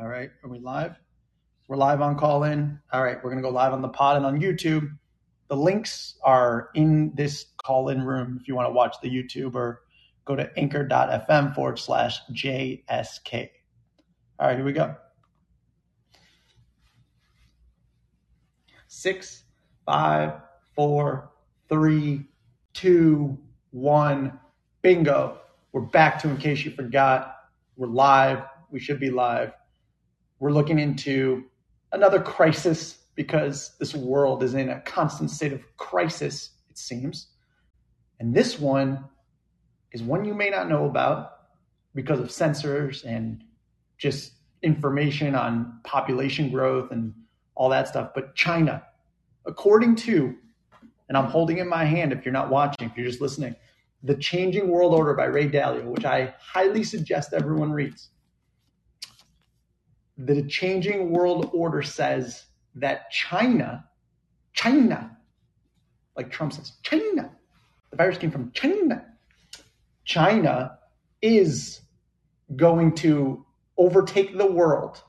All right, are we live? We're live on Callin. All right, we're going to go live on the pod and on YouTube. The links are in this Callin room if you want to watch the YouTube or go to anchor.fm forward slash JSK. All right, here we go. Six, five, four, three, two, one. Bingo. We're back to, in case you forgot, we're live. We should be live. We're looking into another crisis because this world is in a constant state of crisis, it seems. And this one is one you may not know about because of censors and just information on population growth and all that stuff. But China, according to, and I'm holding in my hand if you're not watching, if you're just listening, The Changing World Order by Ray Dalio, which I highly suggest everyone reads. The Changing World Order says that China, China, like Trump says, China, the virus came from China. China is going to overtake the world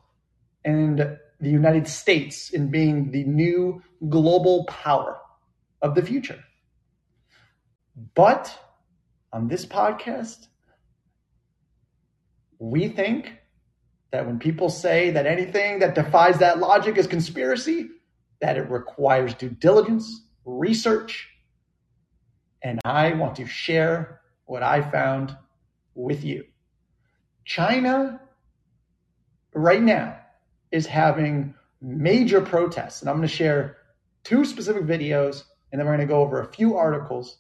and the United States in being the new global power of the future. But on this podcast, we think that when people say that anything that defies that logic is conspiracy, that it requires due diligence, research, and I want to share what I found with you. China right now is having major protests, and I'm going to share two specific videos, and then we're going to go over a few articles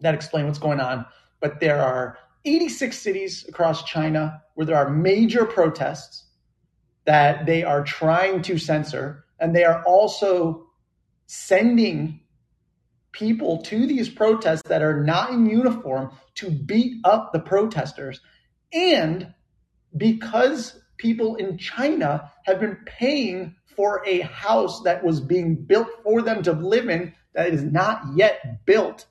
that explain what's going on. But there are 86 cities across China where there are major protests that they are trying to censor, and they are also sending people to these protests that are not in uniform to beat up the protesters. And because people in China have been paying for a house that was being built for them to live in that is not yet built,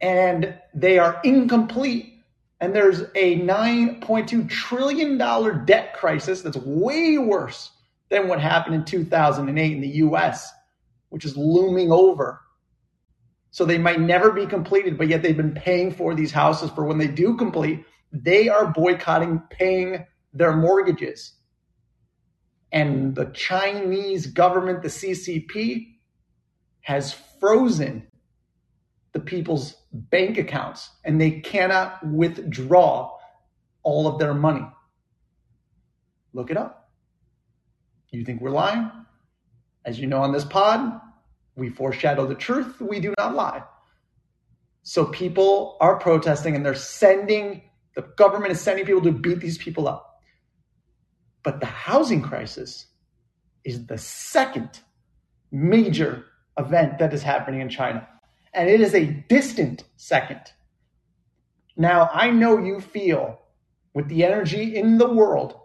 and they are incomplete. And there's a $9.2 trillion debt crisis that's way worse than what happened in 2008 in the US, which is looming over. So they might never be completed, but yet they've been paying for these houses for when they do complete, they are boycotting paying their mortgages. And the Chinese government, the CCP, has frozen the people's bank accounts and they cannot withdraw all of their money. Look it up. You think we're lying? As you know on this pod, we foreshadow the truth, we do not lie. So people are protesting and they're sending, the government is sending people to beat these people up. But the housing crisis is the second major event that is happening in China and it is a distant second. Now, I know you feel with the energy in the world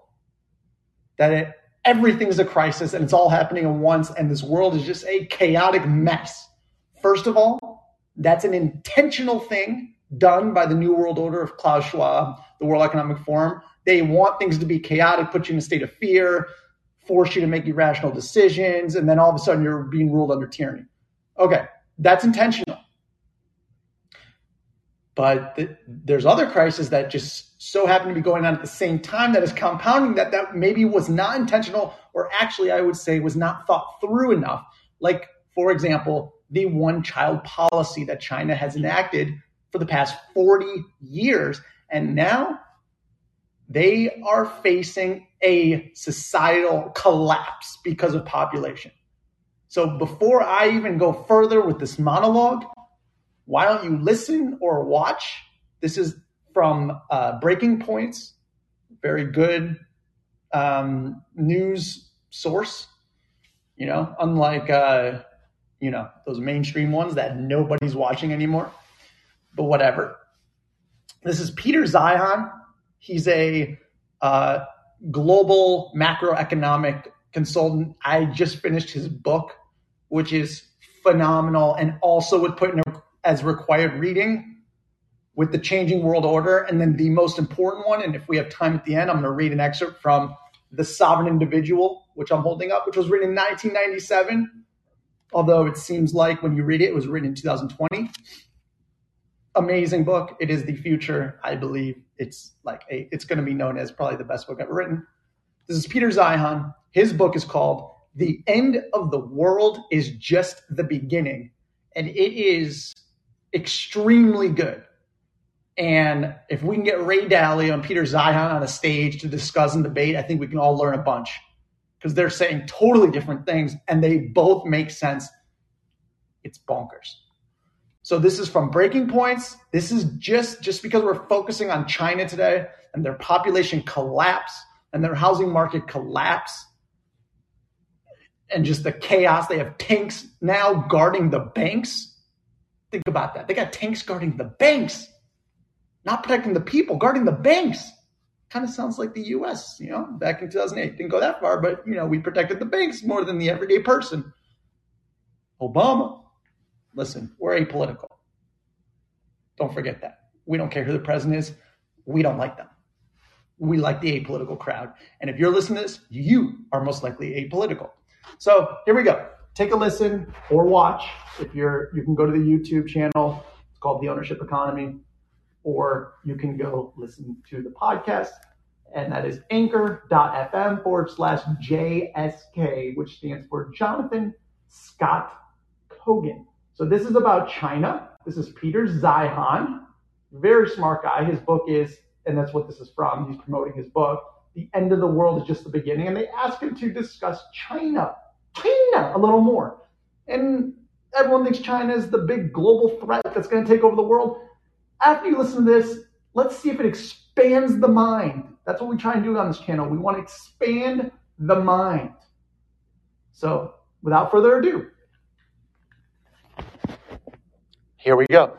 that it, everything's a crisis and it's all happening at once, and this world is just a chaotic mess. First of all, that's an intentional thing done by the New World Order of Klaus Schwab, the World Economic Forum. They want things to be chaotic, put you in a state of fear, force you to make irrational decisions, and then all of a sudden you're being ruled under tyranny. Okay, that's intentional. But th- there's other crises that just so happen to be going on at the same time that is compounding that that maybe was not intentional or actually I would say was not thought through enough. Like for example, the one child policy that China has enacted for the past 40 years and now they are facing a societal collapse because of population. So before I even go further with this monologue, why don't you listen or watch? This is from uh, Breaking Points, very good um, news source. You know, unlike uh, you know those mainstream ones that nobody's watching anymore. But whatever. This is Peter Zeihan. He's a uh, global macroeconomic consultant. I just finished his book which is phenomenal and also would put in a, as required reading with the changing world order. And then the most important one, and if we have time at the end, I'm going to read an excerpt from The Sovereign Individual, which I'm holding up, which was written in 1997. Although it seems like when you read it, it was written in 2020. Amazing book. It is the future, I believe. It's like a, it's going to be known as probably the best book ever written. This is Peter Zeihan. His book is called The End of the World is Just the Beginning. And it is extremely good. And if we can get Ray Dalio and Peter Zeihan on a stage to discuss and debate, I think we can all learn a bunch because they're saying totally different things and they both make sense. It's bonkers. So this is from Breaking Points. This is just just because we're focusing on China today and their population collapse and their housing market collapse and just the chaos. They have tanks now guarding the banks. Think about that. They got tanks guarding the banks not protecting the people, guarding the banks. Kind of sounds like the U.S. You know, back in 2008, didn't go that far, but you know, we protected the banks more than the everyday person. Obama, listen, we're apolitical. Don't forget that. We don't care who the president is. We don't like them. We like the apolitical crowd. And if you're listening to this, you are most likely apolitical. So here we go. Take a listen or watch. If you're, you can go to the YouTube channel. It's called The Ownership Economy or you can go listen to the podcast. And that is anchor.fm forward slash JSK, which stands for Jonathan Scott Kogan. So this is about China. This is Peter Zeihan, very smart guy. His book is, and that's what this is from. He's promoting his book. The end of the world is just the beginning. And they ask him to discuss China, China a little more. And everyone thinks China is the big global threat that's going to take over the world after you listen to this, let's see if it expands the mind. That's what we try and do on this channel. We want to expand the mind. So, without further ado, here we go.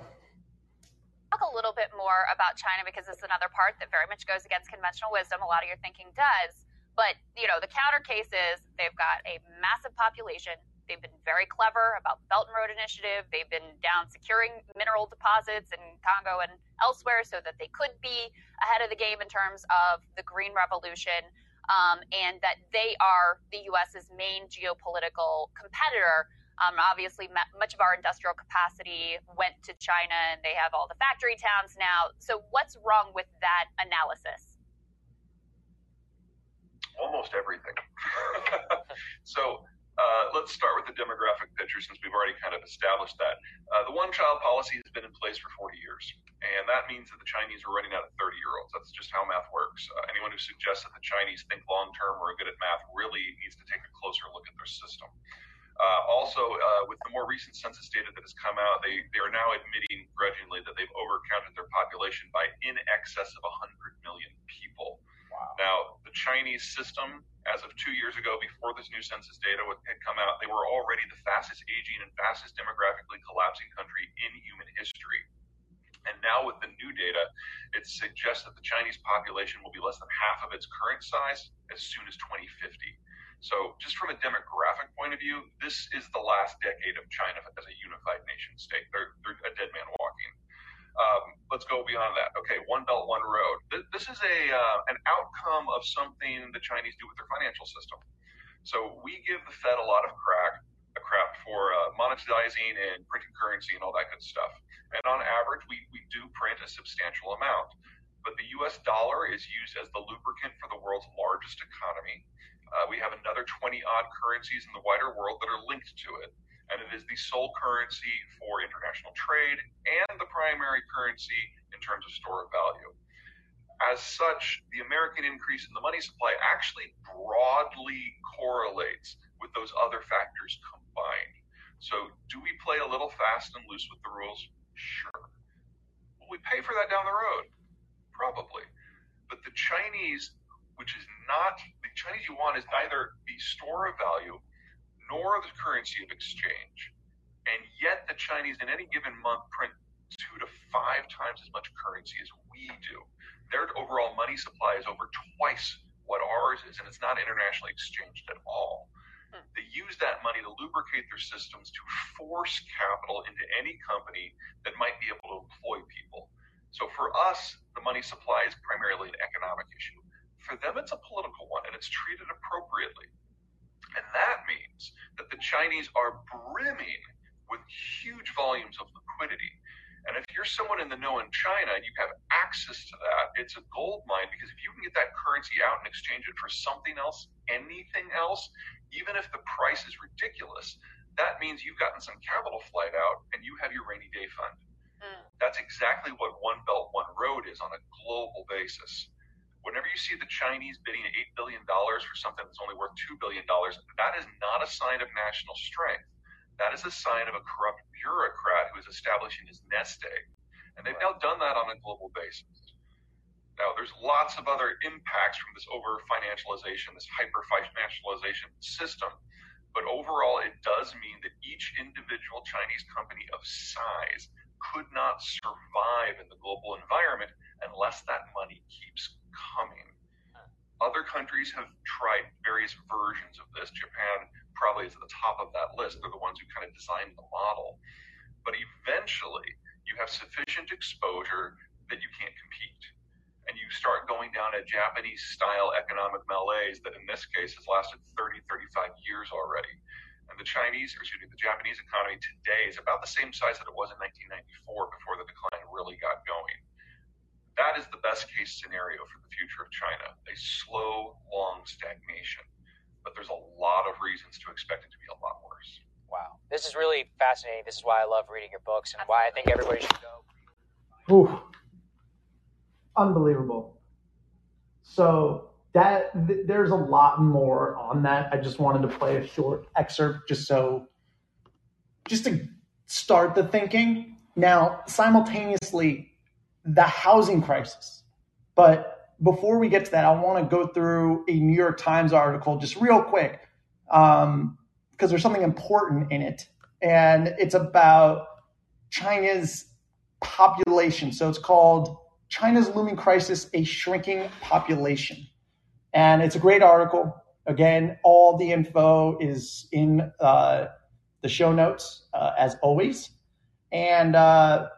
Talk a little bit more about China because it's another part that very much goes against conventional wisdom. A lot of your thinking does. But, you know, the counter case is they've got a massive population They've been very clever about Belt and Road Initiative. They've been down securing mineral deposits in Congo and elsewhere so that they could be ahead of the game in terms of the Green Revolution, um, and that they are the U.S.'s main geopolitical competitor. Um, obviously, much of our industrial capacity went to China, and they have all the factory towns now. So, what's wrong with that analysis? Almost everything. so, uh, let's start with the demographic picture since we've already kind of established that. Uh, the one child policy has been in place for 40 years, and that means that the Chinese are running out of 30 year olds. That's just how math works. Uh, anyone who suggests that the Chinese think long term or are good at math really needs to take a closer look at their system. Uh, also, uh, with the more recent census data that has come out, they, they are now admitting grudgingly that they've overcounted their population by in excess of 100 million people. Wow. Now, the Chinese system as of two years ago, before this new census data had come out, they were already the fastest aging and fastest demographically collapsing country in human history. And now with the new data, it suggests that the Chinese population will be less than half of its current size as soon as 2050. So, just from a demographic point of view, this is the last decade of China as a unified nation state. They're, they're a dead man walking. Um, let's go beyond that. Okay, one belt, one road. This is a uh, an outcome of something the Chinese do with their financial system. So we give the Fed a lot of crack, a crap for uh, monetizing and printing currency and all that good stuff. And on average, we, we do print a substantial amount. But the U.S. dollar is used as the lubricant for the world's largest economy. Uh, we have another 20 odd currencies in the wider world that are linked to it and it is the sole currency for international trade and the primary currency in terms of store of value. As such, the American increase in the money supply actually broadly correlates with those other factors combined. So, do we play a little fast and loose with the rules? Sure. Will we pay for that down the road? Probably. But the Chinese, which is not the Chinese yuan, is neither the store of value nor the currency of exchange. And yet the Chinese in any given month print two to five times as much currency as we do. Their overall money supply is over twice what ours is, and it's not internationally exchanged at all. Hmm. They use that money to lubricate their systems to force capital into any company that might be able to employ people. So for us, the money supply is primarily an economic issue. For them, it's a political one, and it's treated appropriately. And that means that the Chinese are brimming with huge volumes of liquidity. And if you're someone in the know in China and you have access to that, it's a gold mine because if you can get that currency out and exchange it for something else, anything else, even if the price is ridiculous, that means you've gotten some capital flight out and you have your rainy day fund. Mm. That's exactly what One Belt, One Road is on a global basis. Whenever you see the Chinese bidding $8 billion for something that's only worth $2 billion, that is not a sign of national strength. That is a sign of a corrupt bureaucrat who is establishing his nest egg. And they've now done that on a global basis. Now, there's lots of other impacts from this over financialization, this hyper financialization system. But overall, it does mean that each individual Chinese company of size could not survive in the global environment unless that money keeps coming. Other countries have tried various versions of this. Japan probably is at the top of that list. They're the ones who kind of designed the model. But eventually, you have sufficient exposure that you can't compete. And you start going down a Japanese style economic malaise that in this case has lasted 30, 35 years already. And the Chinese, or excuse me, the Japanese economy today is about the same size that it was in 1994 before the decline really got going. That is the best case scenario for the future of China a slow, long stagnation but there's a lot of reasons to expect it to be a lot worse. Wow. This is really fascinating. This is why I love reading your books and why I think everybody should go. Ooh. Unbelievable. So that th- there's a lot more on that. I just wanted to play a short excerpt just so just to start the thinking. Now, simultaneously, the housing crisis, but before we get to that, I want to go through a New York Times article just real quick because um, there's something important in it. And it's about China's population. So it's called China's Looming Crisis A Shrinking Population. And it's a great article. Again, all the info is in uh, the show notes, uh, as always. And uh,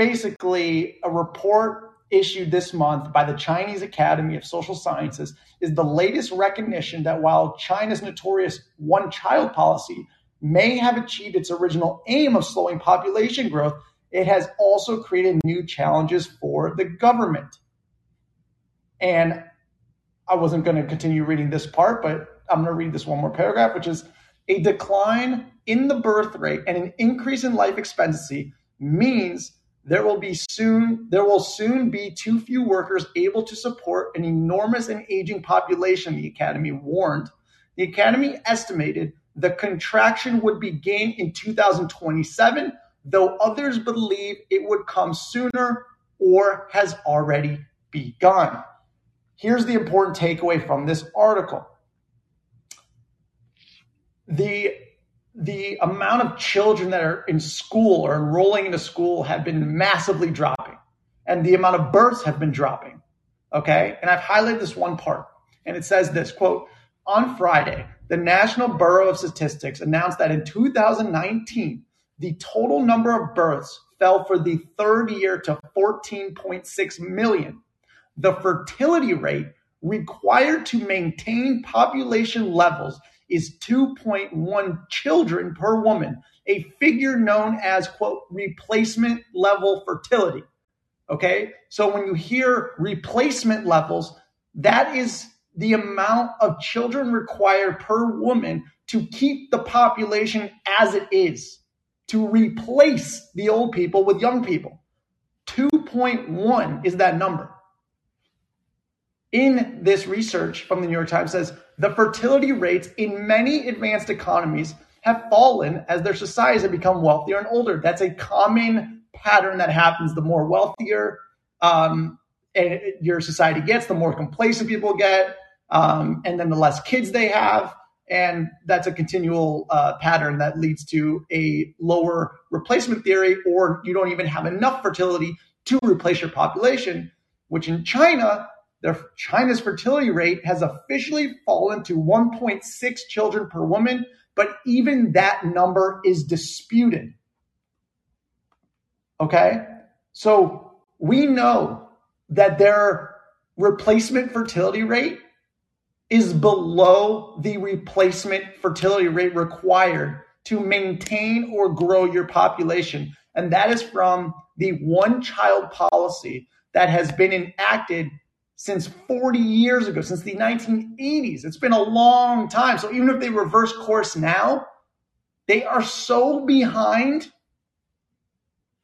basically, a report issued this month by the Chinese Academy of Social Sciences is the latest recognition that while China's notorious one child policy may have achieved its original aim of slowing population growth, it has also created new challenges for the government. And I wasn't going to continue reading this part, but I'm going to read this one more paragraph, which is a decline in the birth rate and an increase in life expectancy means there will be soon there will soon be too few workers able to support an enormous and aging population the academy warned. The academy estimated the contraction would begin in 2027 though others believe it would come sooner or has already begun. Here's the important takeaway from this article. The the amount of children that are in school or enrolling into school have been massively dropping, and the amount of births have been dropping. Okay, and I've highlighted this one part, and it says this quote: On Friday, the National Bureau of Statistics announced that in 2019, the total number of births fell for the third year to 14.6 million. The fertility rate required to maintain population levels is 2.1 children per woman, a figure known as, quote, replacement level fertility. Okay. So when you hear replacement levels, that is the amount of children required per woman to keep the population as it is, to replace the old people with young people. 2.1 is that number in this research from the New York Times says the fertility rates in many advanced economies have fallen as their societies have become wealthier and older. That's a common pattern that happens the more wealthier um, your society gets, the more complacent people get, um, and then the less kids they have. And that's a continual uh, pattern that leads to a lower replacement theory, or you don't even have enough fertility to replace your population, which in China China's fertility rate has officially fallen to 1.6 children per woman, but even that number is disputed. Okay? So we know that their replacement fertility rate is below the replacement fertility rate required to maintain or grow your population. And that is from the one child policy that has been enacted since 40 years ago, since the 1980s. It's been a long time. So even if they reverse course now, they are so behind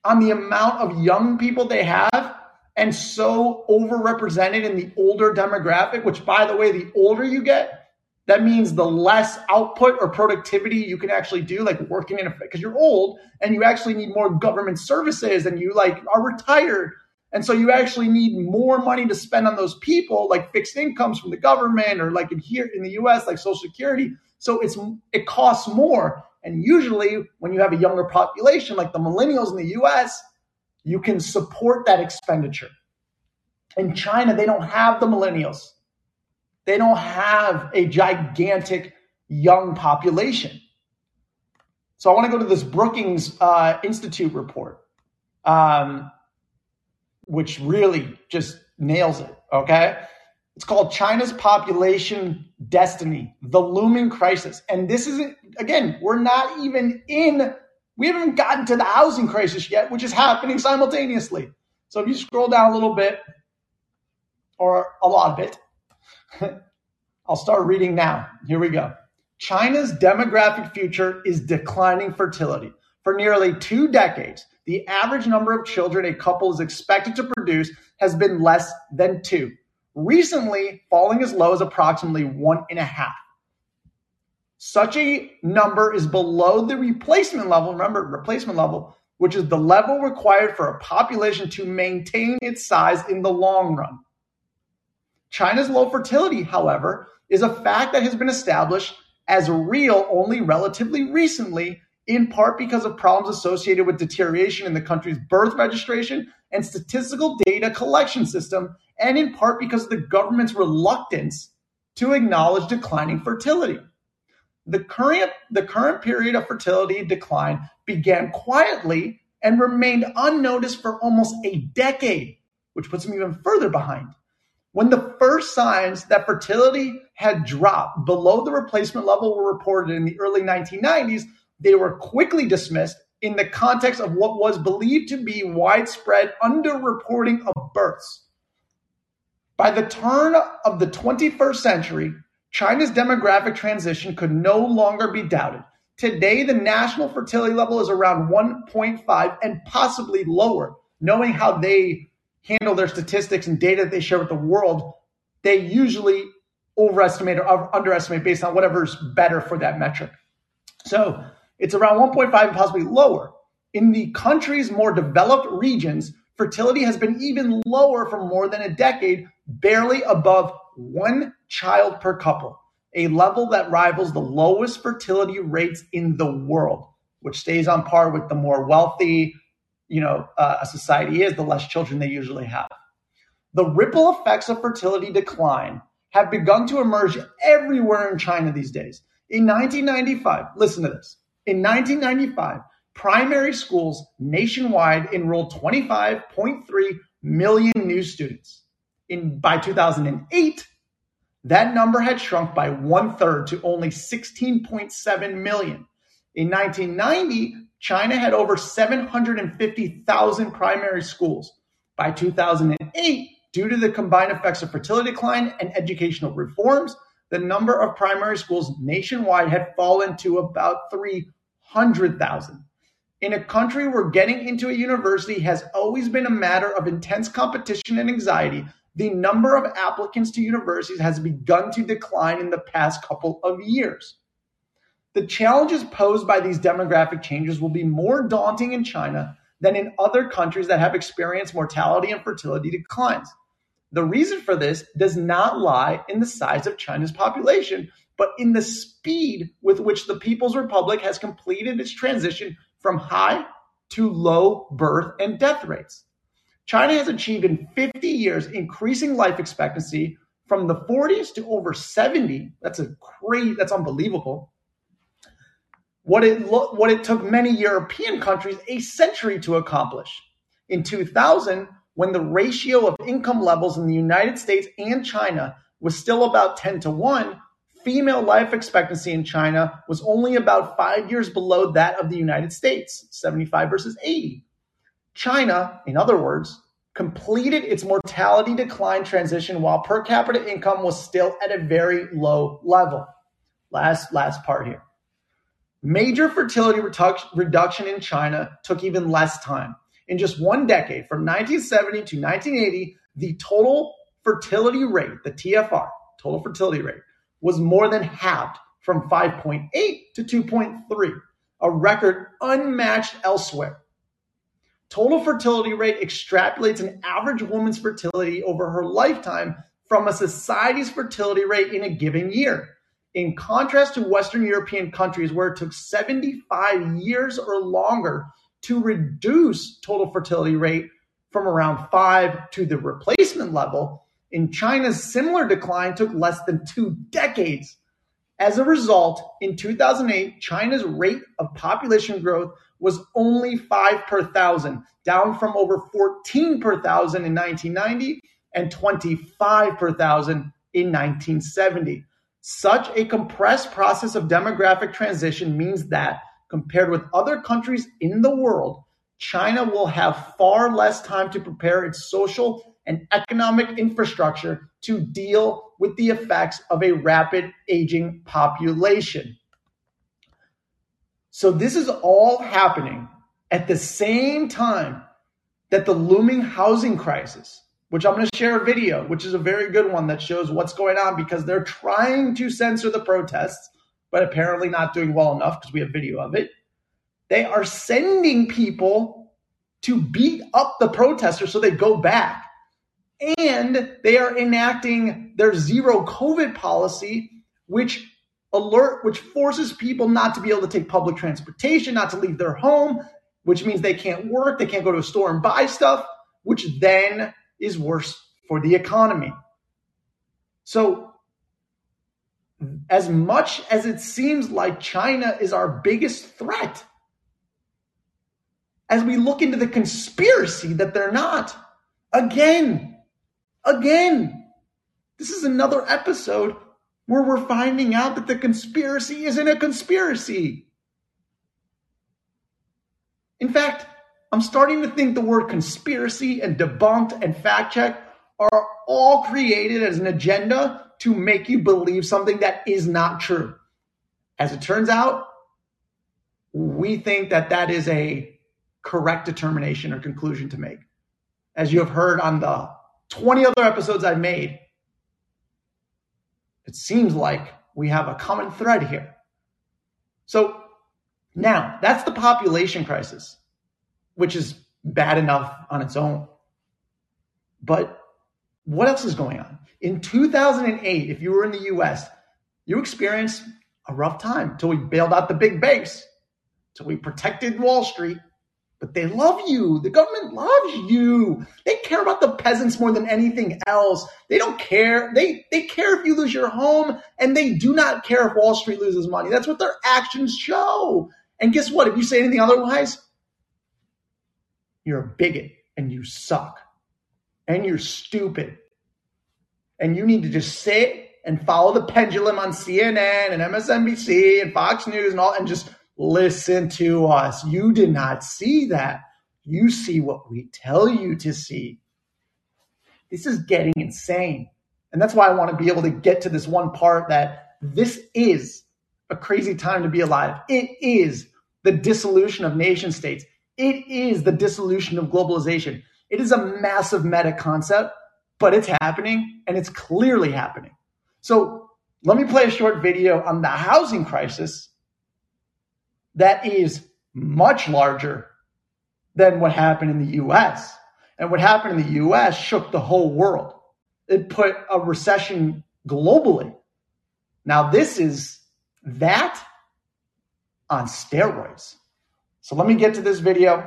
on the amount of young people they have and so overrepresented in the older demographic, which by the way, the older you get, that means the less output or productivity you can actually do, like working in a because you're old and you actually need more government services and you like are retired. And so you actually need more money to spend on those people, like fixed incomes from the government or like in here in the US, like Social Security. So it's it costs more. And usually when you have a younger population, like the millennials in the US, you can support that expenditure. In China, they don't have the millennials. They don't have a gigantic young population. So I want to go to this Brookings uh, Institute report, um, which really just nails it. Okay. It's called China's Population Destiny, the Looming Crisis. And this isn't, again, we're not even in, we haven't gotten to the housing crisis yet, which is happening simultaneously. So if you scroll down a little bit, or a lot of it, I'll start reading now. Here we go. China's demographic future is declining fertility. For nearly two decades, the average number of children a couple is expected to produce has been less than two. Recently, falling as low as approximately one and a half. Such a number is below the replacement level. Remember, replacement level, which is the level required for a population to maintain its size in the long run. China's low fertility, however, is a fact that has been established as real only relatively recently, in part because of problems associated with deterioration in the country's birth registration and statistical data collection system, and in part because of the government's reluctance to acknowledge declining fertility. The current, the current period of fertility decline began quietly and remained unnoticed for almost a decade, which puts them even further behind. When the first signs that fertility had dropped below the replacement level were reported in the early 1990s, they were quickly dismissed in the context of what was believed to be widespread underreporting of births. By the turn of the 21st century, China's demographic transition could no longer be doubted. Today, the national fertility level is around 1.5 and possibly lower, knowing how they handle their statistics and data that they share with the world, they usually overestimate or underestimate based on whatever's better for that metric. So it's around 1.5 and possibly lower. In the country's more developed regions, fertility has been even lower for more than a decade, barely above one child per couple, a level that rivals the lowest fertility rates in the world, which stays on par with the more wealthy, you know uh, a society is, the less children they usually have. The ripple effects of fertility decline have begun to emerge everywhere in China these days. In 1995, listen to this. In 1995, primary schools nationwide enrolled 25.3 million new students. In by 2008, that number had shrunk by one third to only 16.7 million. In 1990, China had over 750,000 primary schools. By 2008, due to the combined effects of fertility decline and educational reforms, the number of primary schools nationwide had fallen to about 300,000. In a country where getting into a university has always been a matter of intense competition and anxiety, the number of applicants to universities has begun to decline in the past couple of years. The challenges posed by these demographic changes will be more daunting in China than in other countries that have experienced mortality and fertility declines. The reason for this does not lie in the size of China's population, but in the speed with which the People's Republic has completed its transition from high to low birth and death rates. China has achieved in 50 years increasing life expectancy from the 40s to over 70. That's a crazy, that's unbelievable what it lo- what it took many European countries a century to accomplish. In 2000, when the ratio of income levels in the United States and China was still about 10 to 1, female life expectancy in China was only about five years below that of the United States, 75 versus 80. China, in other words, completed its mortality decline transition while per capita income was still at a very low level. Last, last part here. Major fertility reduction in China took even less time. In just one decade, from 1970 to 1980, the total fertility rate, the TFR, total fertility rate, was more than halved from 5.8 to 2.3, a record unmatched elsewhere. Total fertility rate extrapolates an average woman's fertility over her lifetime from a society's fertility rate in a given year. In contrast to Western European countries where it took 75 years or longer to reduce total fertility rate from around five to the replacement level, in China's similar decline took less than two decades. As a result, in 2008, China's rate of population growth was only 5 per thousand, down from over 14 per thousand in 1990 and 25 per thousand in 1970. Such a compressed process of demographic transition means that, compared with other countries in the world, China will have far less time to prepare its social and economic infrastructure to deal with the effects of a rapid aging population. So this is all happening at the same time that the looming housing crisis, which I'm going to share a video, which is a very good one that shows what's going on because they're trying to censor the protests, but apparently not doing well enough because we have video of it. They are sending people to beat up the protesters so they go back. And they are enacting their zero COVID policy, which alert, which forces people not to be able to take public transportation, not to leave their home, which means they can't work, they can't go to a store and buy stuff, which then is worse for the economy. So, as much as it seems like China is our biggest threat, as we look into the conspiracy that they're not, again, again, this is another episode where we're finding out that the conspiracy isn't a conspiracy. In fact, I'm starting to think the word conspiracy and debunked and fact check are all created as an agenda to make you believe something that is not true. As it turns out, we think that that is a correct determination or conclusion to make. As you have heard on the 20 other episodes I've made, it seems like we have a common thread here. So now that's the population crisis, which is bad enough on its own. But what else is going on? In 2008, if you were in the US, you experienced a rough time until we bailed out the big banks, until we protected Wall Street, but they love you. The government loves you. They care about the peasants more than anything else. They don't care. They they care if you lose your home, and they do not care if Wall Street loses money. That's what their actions show. And guess what? If you say anything otherwise, you're a bigot and you suck. And you're stupid. And you need to just sit and follow the pendulum on CNN and MSNBC and Fox News and all and just listen to us. You did not see that. You see what we tell you to see. This is getting insane. And that's why I want to be able to get to this one part that this is a crazy time to be alive. It is the dissolution of nation states. It is the dissolution of globalization. It is a massive meta concept, but it's happening and it's clearly happening. So let me play a short video on the housing crisis that is much larger than what happened in the US. And what happened in the US shook the whole world. It put a recession globally. Now, this is that on steroids. So let me get to this video.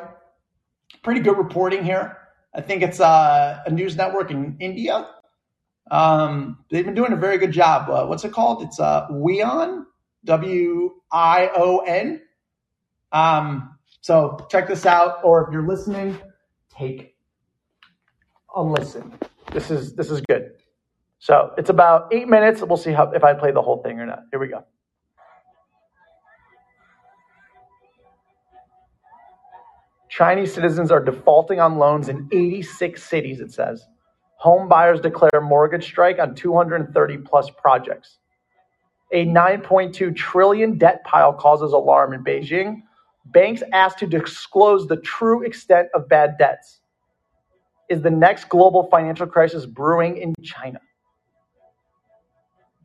Pretty good reporting here. I think it's uh, a news network in India. Um, they've been doing a very good job. Uh, what's it called? It's uh, WION, W I O N. Um, so check this out, or if you're listening, take a listen. This is this is good. So it's about eight minutes. We'll see how if I play the whole thing or not. Here we go. Chinese citizens are defaulting on loans in 86 cities, it says. Home buyers declare mortgage strike on 230 plus projects. A 9.2 trillion debt pile causes alarm in Beijing. Banks asked to disclose the true extent of bad debts. Is the next global financial crisis brewing in China?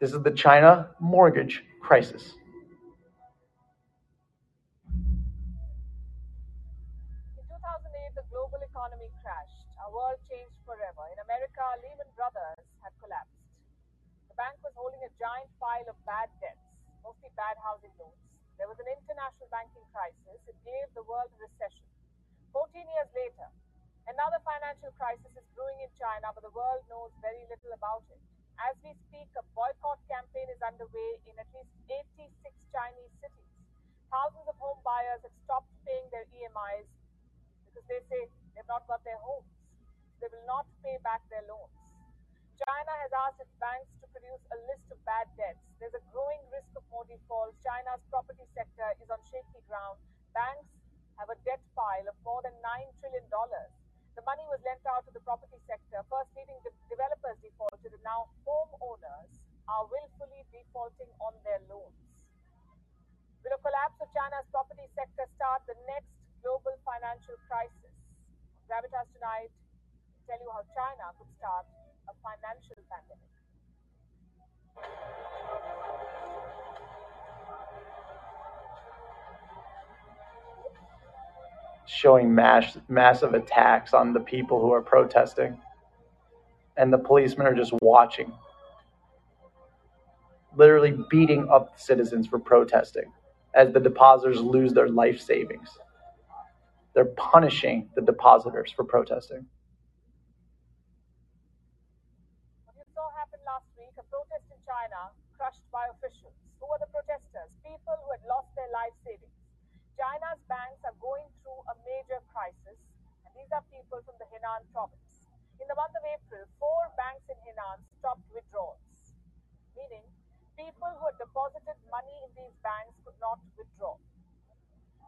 This is the China mortgage crisis. In 2008, the global economy crashed. Our world changed forever. In America, Lehman Brothers had collapsed. The bank was holding a giant pile of bad debts, mostly bad housing loans. There was an international banking crisis. It gave the world a recession. 14 years later, another financial crisis is brewing in China, but the world knows very little about it. As we speak, a boycott campaign is underway in at least 86 Chinese cities. Thousands of home buyers have stopped paying their EMIs because they say They've not got their homes. They will not pay back their loans. China has asked its banks to produce a list of bad debts. There's a growing risk of more defaults. China's property sector is on shaky ground. Banks have a debt pile of more than $9 trillion. The money was lent out to the property sector, first leading the developers defaulted, and now homeowners are willfully defaulting on their loans. Will a collapse of China's property sector start the next global financial crisis? Gravitas tonight tell you how China could start a financial pandemic. Showing mass, massive attacks on the people who are protesting, and the policemen are just watching, literally beating up citizens for protesting as the depositors lose their life savings. They're punishing the depositors for protesting. What you saw happen last week, a protest in China crushed by officials. Who were the protesters? People who had lost their life savings. China's banks are going through a major crisis, and these are people from the Henan province. In the month of April, four banks in Henan stopped withdrawals, meaning people who had deposited money in these banks could not withdraw.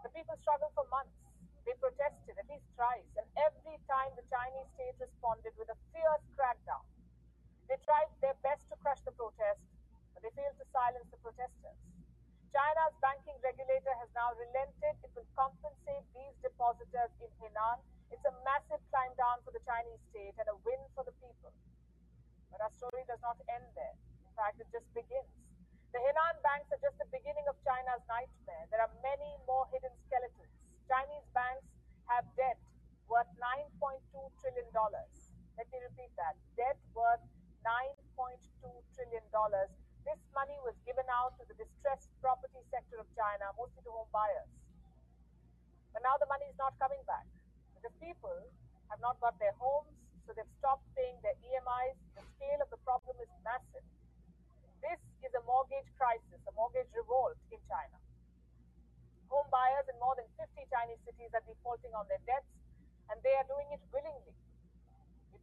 The people struggled for months they protested at least thrice, and every time the Chinese state responded with a fierce crackdown. They tried their best to crush the protest, but they failed to silence the protesters. China's banking regulator has now relented. It will compensate these depositors in Henan. It's a massive climb down for the Chinese state and a win for the people. But our story does not end there. In fact, it just begins. The Henan banks are just the beginning of China's nightmare. There are many more hidden skeletons. Chinese banks have debt worth $9.2 trillion. Let me repeat that. Debt worth $9.2 trillion. This money was given out to the distressed property sector of China, mostly to home buyers. But now the money is not coming back because people have not got their homes, so they've stopped paying their EMIs. The scale of the problem is massive. This is a mortgage crisis, a mortgage revolt in China. Home buyers in more than 50 Chinese cities are defaulting on their debts, and they are doing it willingly.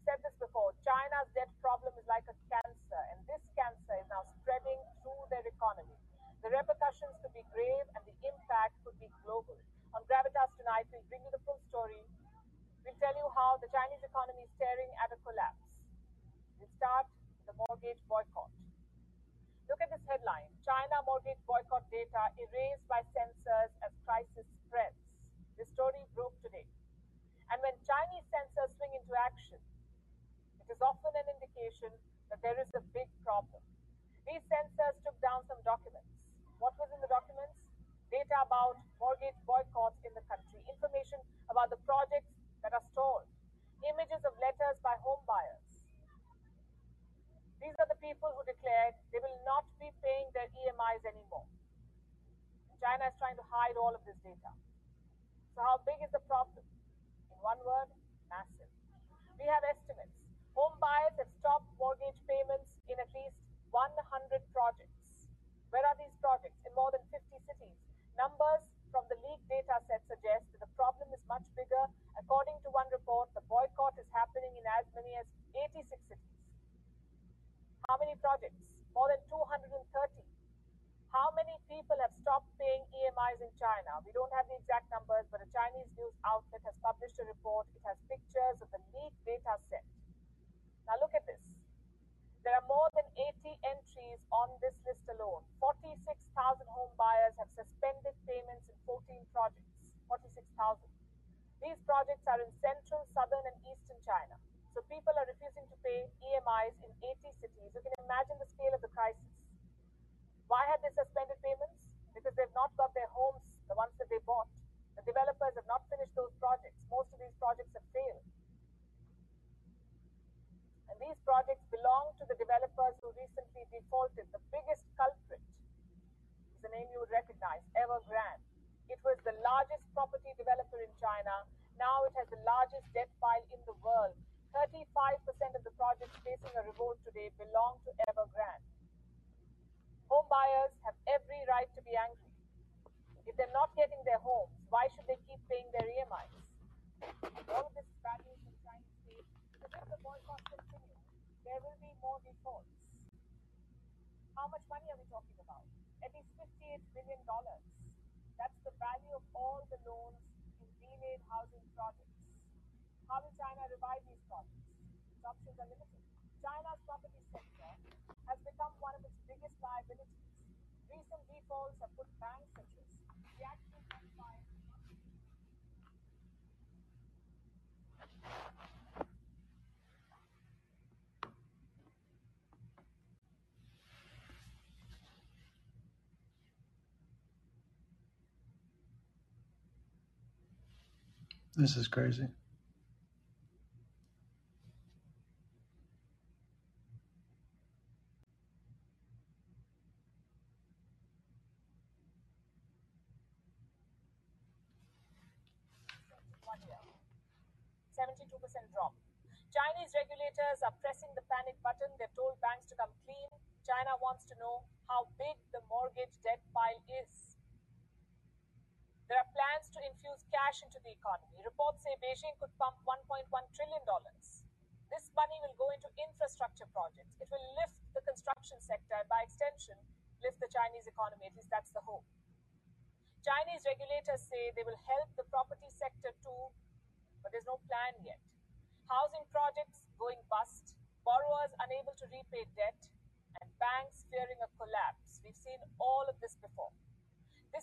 Said this before China's debt problem is like a cancer, and this cancer is now spreading through their economy. The repercussions could be grave, and the impact could be global. On Gravitas tonight, we'll bring you the full story. We'll tell you how the Chinese economy is staring at a collapse. We'll start with the mortgage boycott. Look at this headline China mortgage boycott data erased by censors as crisis spreads. This story broke today. And when Chinese censors swing into action, is often an indication that there is a big problem. These censors took down some documents. What was in the documents? Data about mortgage boycotts in the country, information about the projects that are stalled, images of letters by home buyers these are the people who declared they will not be paying their EMIs anymore. China is trying to hide all of this data. So, how big is the problem? In one word, massive. We have estimates. Home buyers have stopped mortgage payments in at least 100 projects. Where are these projects? In more than 50 cities. Numbers from the leaked data set suggest that the problem is much bigger According to one report, the boycott is happening in as many as 86 cities. How many projects? More than 230. How many people have stopped paying EMIs in China? We don't have the exact numbers, but a Chinese news outlet has published a report. It has pictures of the leaked data set. Now look at this. There are more than 80 entries on this list alone. 46,000 home buyers have suspended payments in 14 projects. 46,000. These projects are in central, southern, and eastern China. So people are refusing to pay EMIs in 80 cities. You can imagine the scale of the crisis. Why have they suspended payments? Because they've not got their homes, the ones that they bought. The developers have not finished those projects. Most of these projects have failed. These projects belong to the developers who recently defaulted. The biggest culprit is a name you would recognize, Evergrande. It was the largest property developer in China. Now it has the largest debt pile in the world. 35% of the projects facing a revolt today belong to Evergrande. Home buyers have every right to be angry. If they're not getting their homes, why should they keep paying their EMIs? All of this is bad news for the Chinese state because if the boycott continues, there will be more defaults. How much money are we talking about? At least $58 billion. That's the value of all the loans in delayed housing projects. How will China revive these projects? Its options are limited. China's property sector has become one of its biggest liabilities. Recent defaults have put banks such as The action and fire. This is crazy. one year. 72% drop. Chinese regulators are pressing the panic button. They've told banks to come clean. China wants to know how big the mortgage debt pile is. There are plans to infuse cash into the economy. Reports say Beijing could pump $1.1 trillion. This money will go into infrastructure projects. It will lift the construction sector and, by extension, lift the Chinese economy. At least that's the hope. Chinese regulators say they will help the property sector too, but there's no plan yet. Housing projects going bust, borrowers unable to repay debt, and banks fearing a collapse. We've seen all of this before.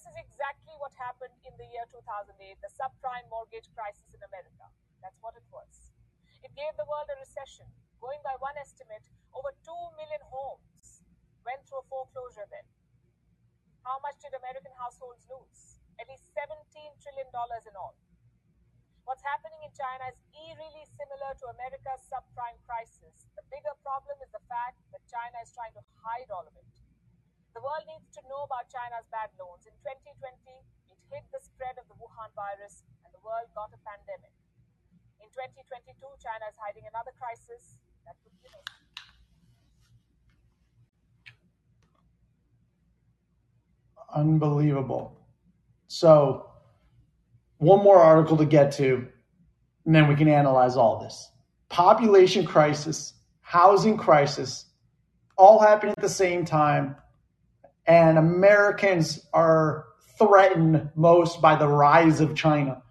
This is exactly what happened in the year 2008, the subprime mortgage crisis in America. That's what it was. It gave the world a recession. Going by one estimate, over 2 million homes went through foreclosure then. How much did American households lose? At least $17 trillion in all. What's happening in China is eerily similar to America's subprime crisis. The bigger problem is the fact that China is trying to hide all of it. The world needs to know about China's bad loans. In 2020, it hid the spread of the Wuhan virus and the world got a pandemic. In 2022, China is hiding another crisis that could kill us. Unbelievable. So, one more article to get to, and then we can analyze all this. Population crisis, housing crisis, all happening at the same time, and Americans are threatened most by the rise of China,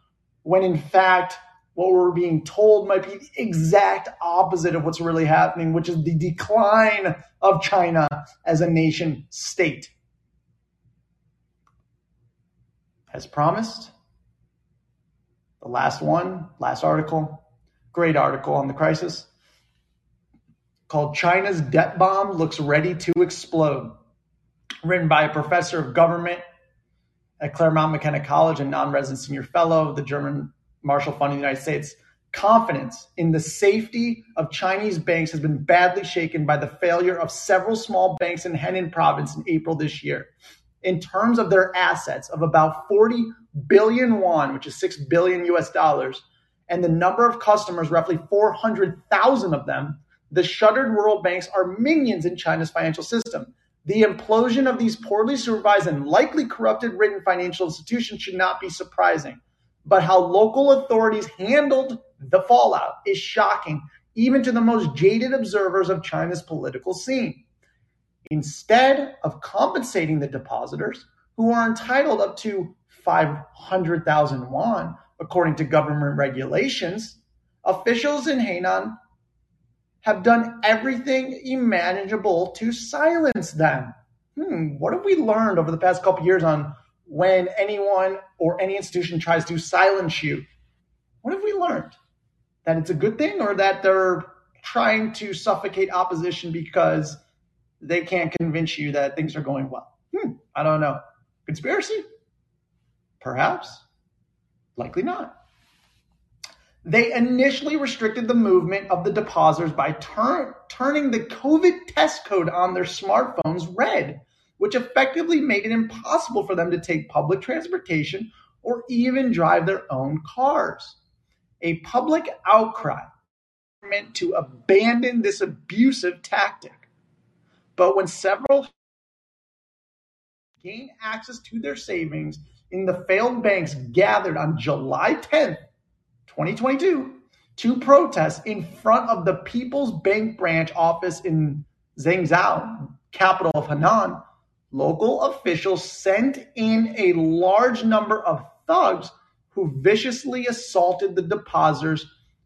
when in fact, what we're being told might be the exact opposite of what's really happening, which is the decline of China as a nation state. As promised, the last one, last article, great article on the crisis called China's Debt Bomb Looks Ready to Explode, written by a professor of government at Claremont McKenna College and non resident senior fellow of the German Marshall Fund in the United States. Confidence in the safety of Chinese banks has been badly shaken by the failure of several small banks in Henan province in April this year. In terms of their assets of about 40 billion won, which is 6 billion US dollars, and the number of customers, roughly 400,000 of them, the shuttered world banks are minions in China's financial system. The implosion of these poorly supervised and likely corrupted written financial institutions should not be surprising. but how local authorities handled the fallout is shocking, even to the most jaded observers of China's political scene. Instead of compensating the depositors, who are entitled up to 500,000 yuan, according to government regulations, officials in Henan have done everything imaginable to silence them. Hmm, what have we learned over the past couple years on when anyone or any institution tries to silence you? What have we learned? That it's a good thing or that they're trying to suffocate opposition because they can't convince you that things are going well? Hmm, I don't know. Conspiracy? Perhaps. Likely not. They initially restricted the movement of the depositors by turn, turning the COVID test code on their smartphones red, which effectively made it impossible for them to take public transportation or even drive their own cars. A public outcry meant to abandon this abusive tactic. But when several gained access to their savings in the failed banks gathered on July 10th, 2022, to protest in front of the People's Bank branch office in Zhengzhou, capital of Henan, local officials sent in a large number of thugs who viciously assaulted the depositors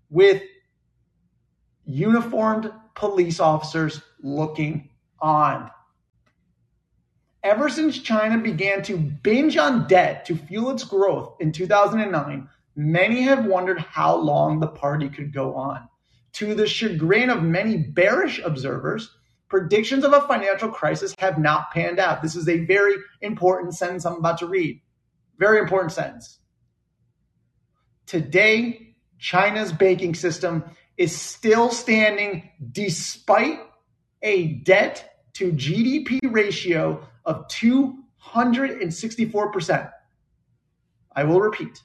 with uniformed police officers looking on. Ever since China began to binge on debt to fuel its growth in 2009, many have wondered how long the party could go on. To the chagrin of many bearish observers, predictions of a financial crisis have not panned out. This is a very important sentence I'm about to read. Very important sentence. Today, China's banking system is still standing despite a debt to GDP ratio of 264%. I will repeat.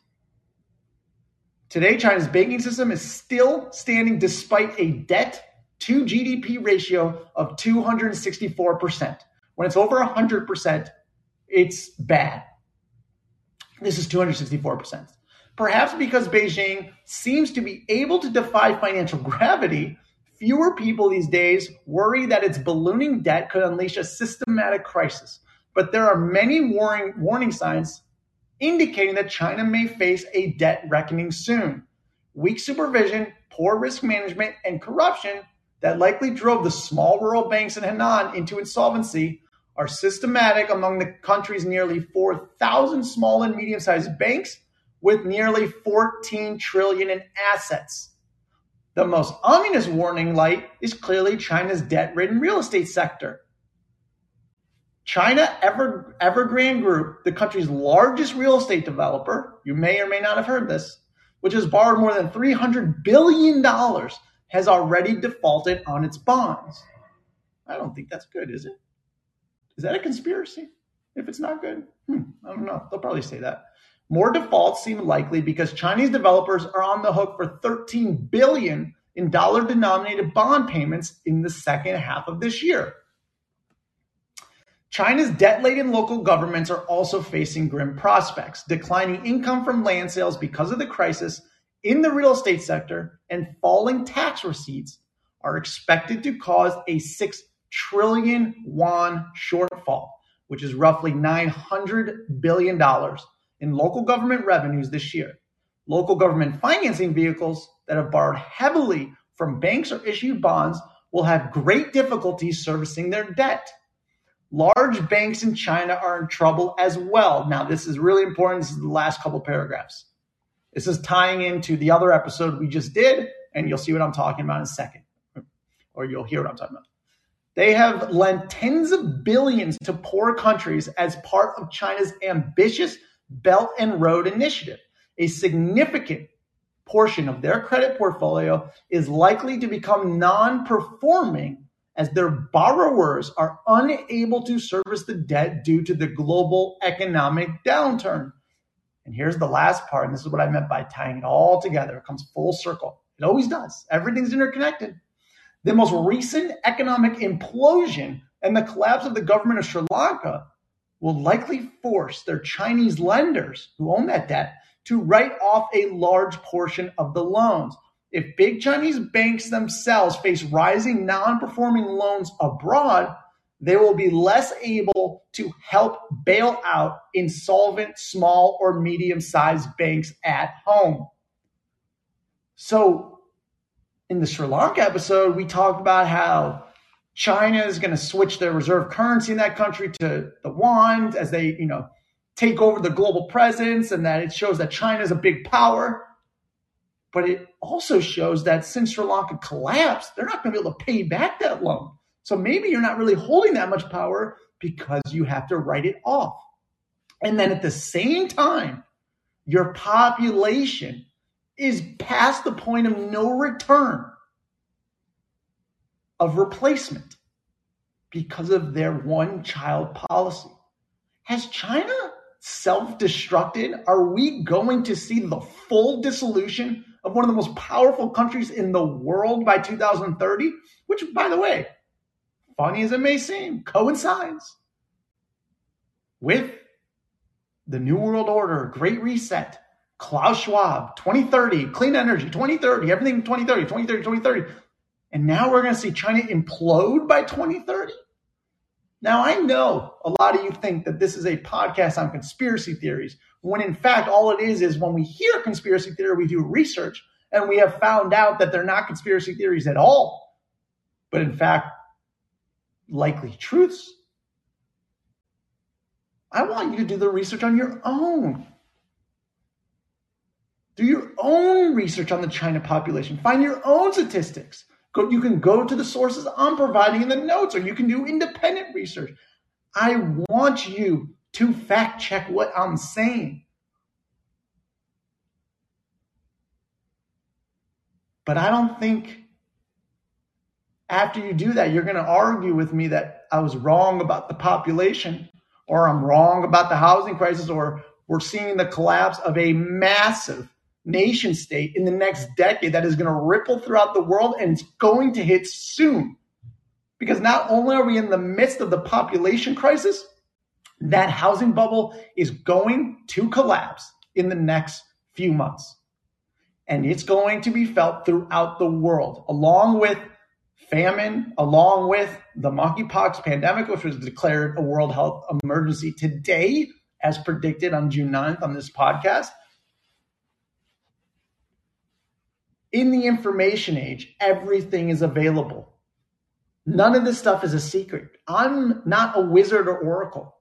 Today, China's banking system is still standing despite a debt to GDP ratio of 264%. When it's over 100%, it's bad. This is 264%. Perhaps because Beijing seems to be able to defy financial gravity, Fewer people these days worry that its ballooning debt could unleash a systematic crisis, but there are many warning, warning signs indicating that China may face a debt reckoning soon. Weak supervision, poor risk management, and corruption that likely drove the small rural banks in Henan into insolvency are systematic among the country's nearly 4,000 small and medium sized banks with nearly 14 trillion in assets. The most ominous warning light is clearly China's debt ridden real estate sector. China Ever, Evergrande Group, the country's largest real estate developer, you may or may not have heard this, which has borrowed more than $300 billion, has already defaulted on its bonds. I don't think that's good, is it? Is that a conspiracy? If it's not good, hmm, I don't know. They'll probably say that. More defaults seem likely because Chinese developers are on the hook for 13 billion in dollar denominated bond payments in the second half of this year. China's debt laden local governments are also facing grim prospects. Declining income from land sales because of the crisis in the real estate sector and falling tax receipts are expected to cause a 6 trillion yuan shortfall, which is roughly $900 billion in local government revenues this year. Local government financing vehicles that have borrowed heavily from banks or issued bonds will have great difficulty servicing their debt. Large banks in China are in trouble as well. Now, this is really important. This is the last couple paragraphs. This is tying into the other episode we just did, and you'll see what I'm talking about in a second, or you'll hear what I'm talking about. They have lent tens of billions to poor countries as part of China's ambitious Belt and Road Initiative. A significant portion of their credit portfolio is likely to become non performing as their borrowers are unable to service the debt due to the global economic downturn. And here's the last part, and this is what I meant by tying it all together. It comes full circle. It always does. Everything's interconnected. The most recent economic implosion and the collapse of the government of Sri Lanka will likely force their Chinese lenders who own that debt to write off a large portion of the loans. If big Chinese banks themselves face rising non performing loans abroad, they will be less able to help bail out insolvent small or medium sized banks at home. So, in the Sri Lanka episode, we talked about how China is going to switch their reserve currency in that country to the yuan as they, you know, take over the global presence and that it shows that China is a big power. But it also shows that since Sri Lanka collapsed, they're not going to be able to pay back that loan. So maybe you're not really holding that much power because you have to write it off. And then at the same time, your population is past the point of no return of replacement because of their one child policy. Has China self destructed? Are we going to see the full dissolution of one of the most powerful countries in the world by 2030? Which, by the way, funny as it may seem, coincides with the New World Order, Great Reset, Klaus Schwab, 2030, clean energy, 2030, everything 2030, 2030, 2030. And now we're going to see China implode by 2030. Now, I know a lot of you think that this is a podcast on conspiracy theories, when in fact, all it is is when we hear conspiracy theory, we do research and we have found out that they're not conspiracy theories at all, but in fact, likely truths. I want you to do the research on your own. Do your own research on the China population. Find your own statistics. Go, you can go to the sources I'm providing in the notes, or you can do independent research. I want you to fact check what I'm saying. But I don't think after you do that, you're going to argue with me that I was wrong about the population, or I'm wrong about the housing crisis, or we're seeing the collapse of a massive nation state in the next decade that is going to ripple throughout the world and it's going to hit soon. Because not only are we in the midst of the population crisis, that housing bubble is going to collapse in the next few months. And it's going to be felt throughout the world, along with famine, along with the monkeypox pandemic, which was declared a world health emergency today, as predicted on June 9th on this podcast. In the information age, everything is available. None of this stuff is a secret. I'm not a wizard or oracle.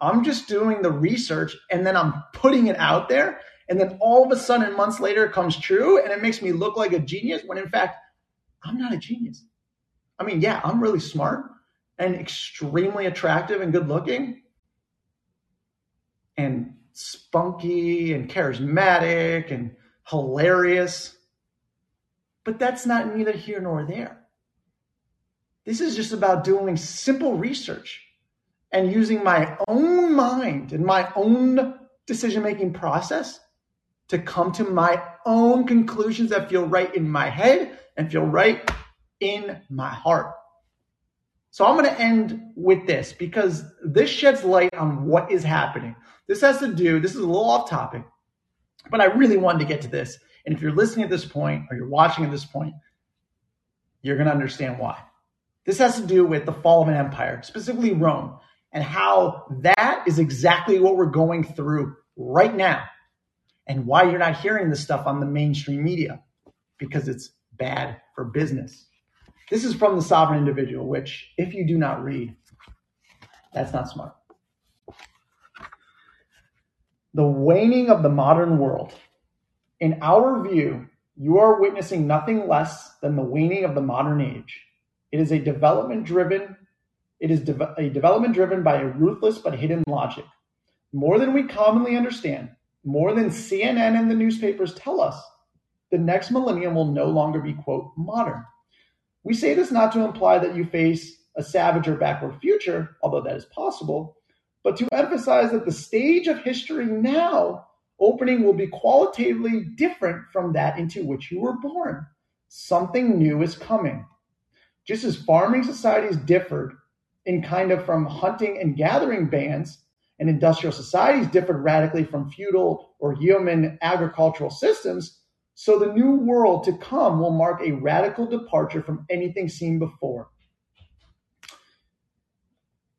I'm just doing the research and then I'm putting it out there. And then all of a sudden, months later, it comes true and it makes me look like a genius when in fact, I'm not a genius. I mean, yeah, I'm really smart and extremely attractive and good looking and spunky and charismatic and hilarious. But that's not neither here nor there. This is just about doing simple research and using my own mind and my own decision making process to come to my own conclusions that feel right in my head and feel right in my heart. So I'm going to end with this because this sheds light on what is happening. This has to do, this is a little off topic, but I really wanted to get to this. And if you're listening at this point or you're watching at this point, you're going to understand why. This has to do with the fall of an empire, specifically Rome, and how that is exactly what we're going through right now, and why you're not hearing this stuff on the mainstream media because it's bad for business. This is from the Sovereign Individual, which, if you do not read, that's not smart. The waning of the modern world in our view, you are witnessing nothing less than the waning of the modern age. It is a development driven it is de- a development driven by a ruthless but hidden logic. More than we commonly understand, more than CNN and the newspapers tell us, the next millennium will no longer be quote modern. We say this not to imply that you face a savage or backward future, although that is possible, but to emphasize that the stage of history now opening will be qualitatively different from that into which you were born. Something new is coming. Just as farming societies differed in kind of from hunting and gathering bands and industrial societies differed radically from feudal or human agricultural systems, so the new world to come will mark a radical departure from anything seen before.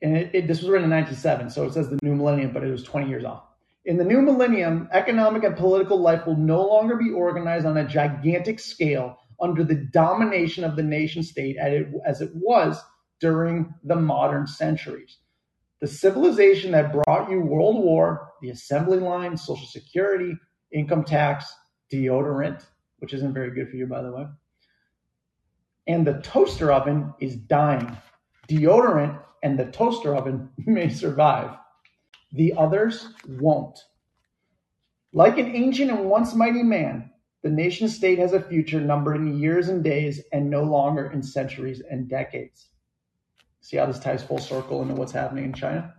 And it, it, this was written in 1907, so it says the new millennium, but it was 20 years off. In the new millennium, economic and political life will no longer be organized on a gigantic scale under the domination of the nation state as it was during the modern centuries. The civilization that brought you World War, the assembly line, Social Security, income tax, deodorant, which isn't very good for you, by the way, and the toaster oven is dying. Deodorant and the toaster oven may survive. The others won't. Like an ancient and once mighty man, the nation state has a future numbered in years and days and no longer in centuries and decades. See how this ties full circle into what's happening in China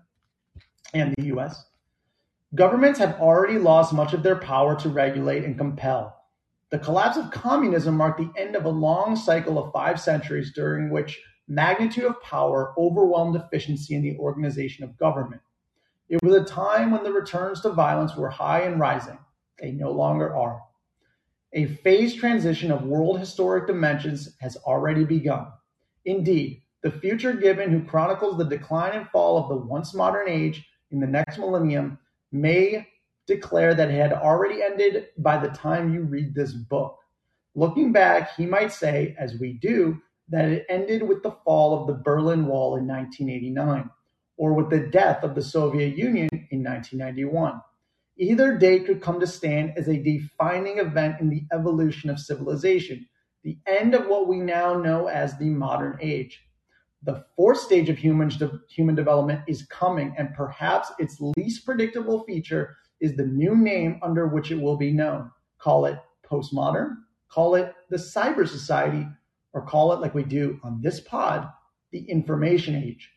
and the US? Governments have already lost much of their power to regulate and compel. The collapse of communism marked the end of a long cycle of five centuries during which magnitude of power overwhelmed efficiency in the organization of government. It was a time when the returns to violence were high and rising. They no longer are. A phase transition of world historic dimensions has already begun. Indeed, the future Gibbon who chronicles the decline and fall of the once modern age in the next millennium may declare that it had already ended by the time you read this book. Looking back, he might say, as we do, that it ended with the fall of the Berlin Wall in 1989, or with the death of the Soviet Union in 1991. Either date could come to stand as a defining event in the evolution of civilization, the end of what we now know as the modern age. The fourth stage of human, de- human development is coming, and perhaps its least predictable feature is the new name under which it will be known. Call it postmodern, call it the cyber society, or call it like we do on this pod, the information age,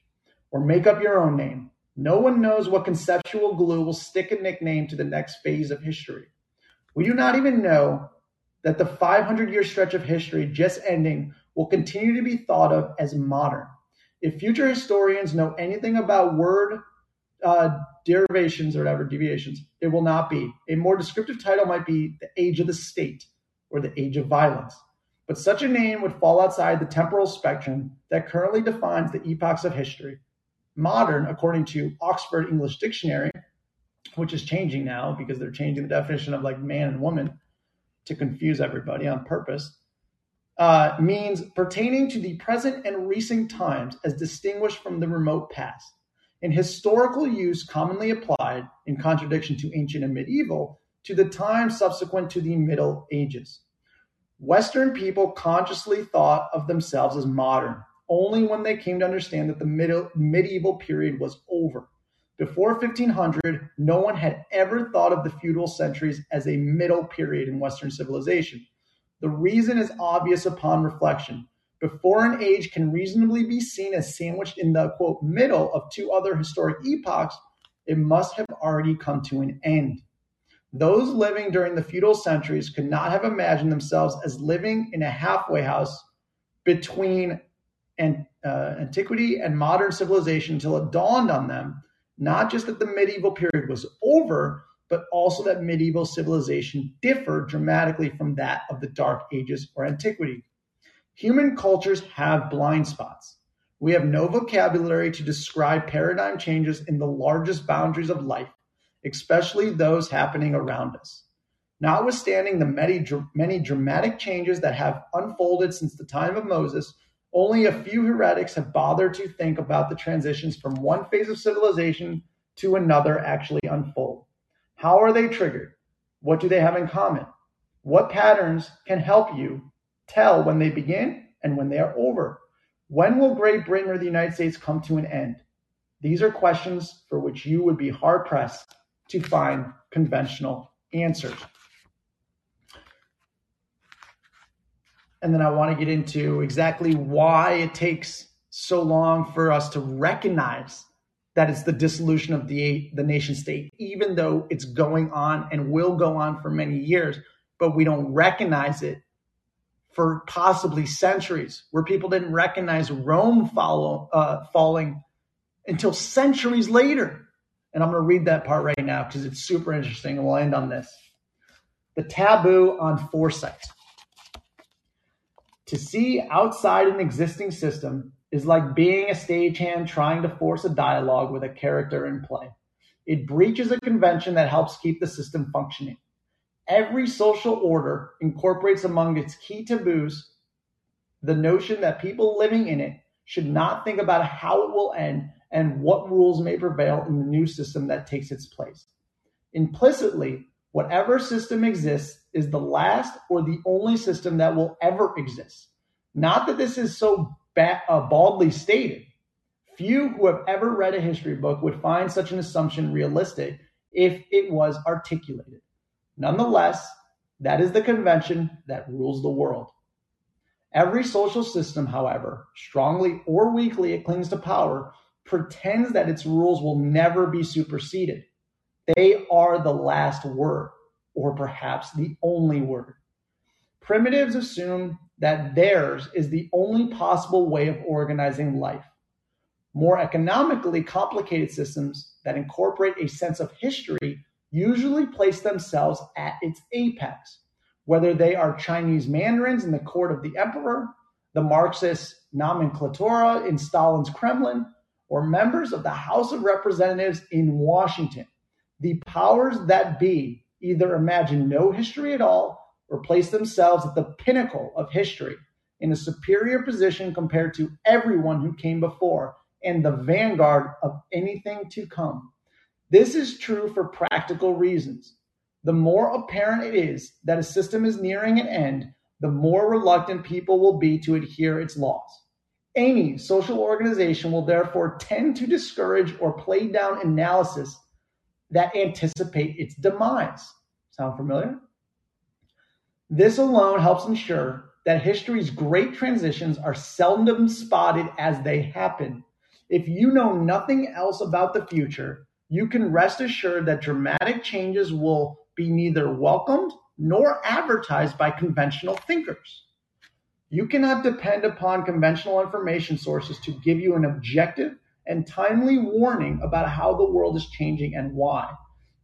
or make up your own name. No one knows what conceptual glue will stick a nickname to the next phase of history. We do not even know that the 500 year stretch of history just ending will continue to be thought of as modern. If future historians know anything about word uh, derivations or whatever deviations, it will not be. A more descriptive title might be the age of the state or the age of violence. But such a name would fall outside the temporal spectrum that currently defines the epochs of history. Modern, according to Oxford English Dictionary, which is changing now because they're changing the definition of like man and woman to confuse everybody on purpose, uh, means pertaining to the present and recent times as distinguished from the remote past. In historical use, commonly applied, in contradiction to ancient and medieval, to the time subsequent to the Middle Ages. Western people consciously thought of themselves as modern only when they came to understand that the middle, medieval period was over. Before 1500, no one had ever thought of the feudal centuries as a middle period in Western civilization. The reason is obvious upon reflection. Before an age can reasonably be seen as sandwiched in the quote middle of two other historic epochs, it must have already come to an end. Those living during the feudal centuries could not have imagined themselves as living in a halfway house between an, uh, antiquity and modern civilization until it dawned on them not just that the medieval period was over, but also that medieval civilization differed dramatically from that of the Dark Ages or antiquity. Human cultures have blind spots. We have no vocabulary to describe paradigm changes in the largest boundaries of life, especially those happening around us. Notwithstanding the many, many dramatic changes that have unfolded since the time of Moses, only a few heretics have bothered to think about the transitions from one phase of civilization to another actually unfold. How are they triggered? What do they have in common? What patterns can help you tell when they begin and when they are over? When will Great Britain or the United States come to an end? These are questions for which you would be hard pressed to find conventional answers. And then I want to get into exactly why it takes so long for us to recognize that it's the dissolution of the the nation state, even though it's going on and will go on for many years, but we don't recognize it for possibly centuries, where people didn't recognize Rome follow, uh, falling until centuries later. And I'm going to read that part right now because it's super interesting. And we'll end on this. The taboo on foresight. To see outside an existing system is like being a stagehand trying to force a dialogue with a character in play. It breaches a convention that helps keep the system functioning. Every social order incorporates among its key taboos the notion that people living in it should not think about how it will end and what rules may prevail in the new system that takes its place. Implicitly, whatever system exists is the last or the only system that will ever exist. Not that this is so ba- uh, baldly stated. Few who have ever read a history book would find such an assumption realistic if it was articulated. Nonetheless, that is the convention that rules the world. Every social system, however, strongly or weakly it clings to power, pretends that its rules will never be superseded. They are the last word, or perhaps the only word. Primitives assume that theirs is the only possible way of organizing life. More economically complicated systems that incorporate a sense of history usually place themselves at its apex, whether they are Chinese mandarins in the court of the emperor, the Marxist nomenklatura in Stalin's Kremlin, or members of the House of Representatives in Washington. The powers that be either imagine no history at all or place themselves at the pinnacle of history in a superior position compared to everyone who came before and the vanguard of anything to come. This is true for practical reasons. The more apparent it is that a system is nearing an end, the more reluctant people will be to adhere its laws. Any social organization will therefore tend to discourage or play down analysis that anticipate its demise. Sound familiar? This alone helps ensure that history's great transitions are seldom spotted as they happen. If you know nothing else about the future, you can rest assured that dramatic changes will be neither welcomed nor advertised by conventional thinkers. You cannot depend upon conventional information sources to give you an objective and timely warning about how the world is changing and why.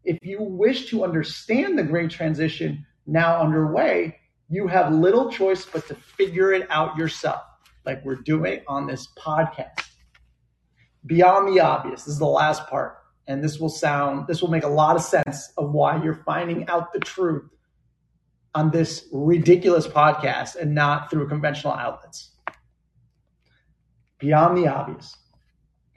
If you wish to understand the great transition now underway, you have little choice but to figure it out yourself, like we're doing on this podcast. Beyond the obvious, this is the last part and this will sound this will make a lot of sense of why you're finding out the truth on this ridiculous podcast and not through conventional outlets beyond the obvious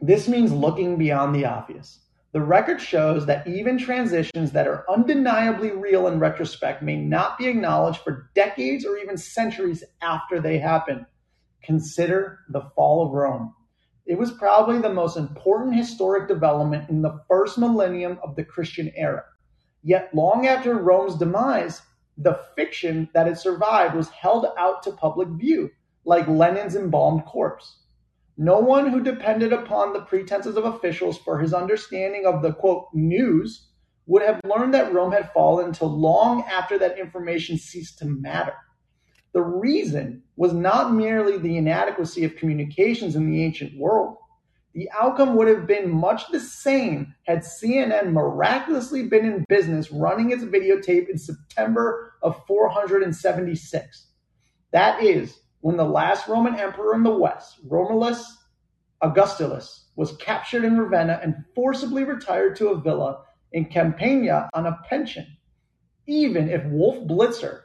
this means looking beyond the obvious the record shows that even transitions that are undeniably real in retrospect may not be acknowledged for decades or even centuries after they happen consider the fall of rome it was probably the most important historic development in the first millennium of the Christian era. Yet, long after Rome's demise, the fiction that it survived was held out to public view, like Lenin's embalmed corpse. No one who depended upon the pretenses of officials for his understanding of the quote news would have learned that Rome had fallen until long after that information ceased to matter. The reason was not merely the inadequacy of communications in the ancient world. The outcome would have been much the same had CNN miraculously been in business running its videotape in September of 476. That is, when the last Roman emperor in the West, Romulus Augustulus, was captured in Ravenna and forcibly retired to a villa in Campania on a pension. Even if Wolf Blitzer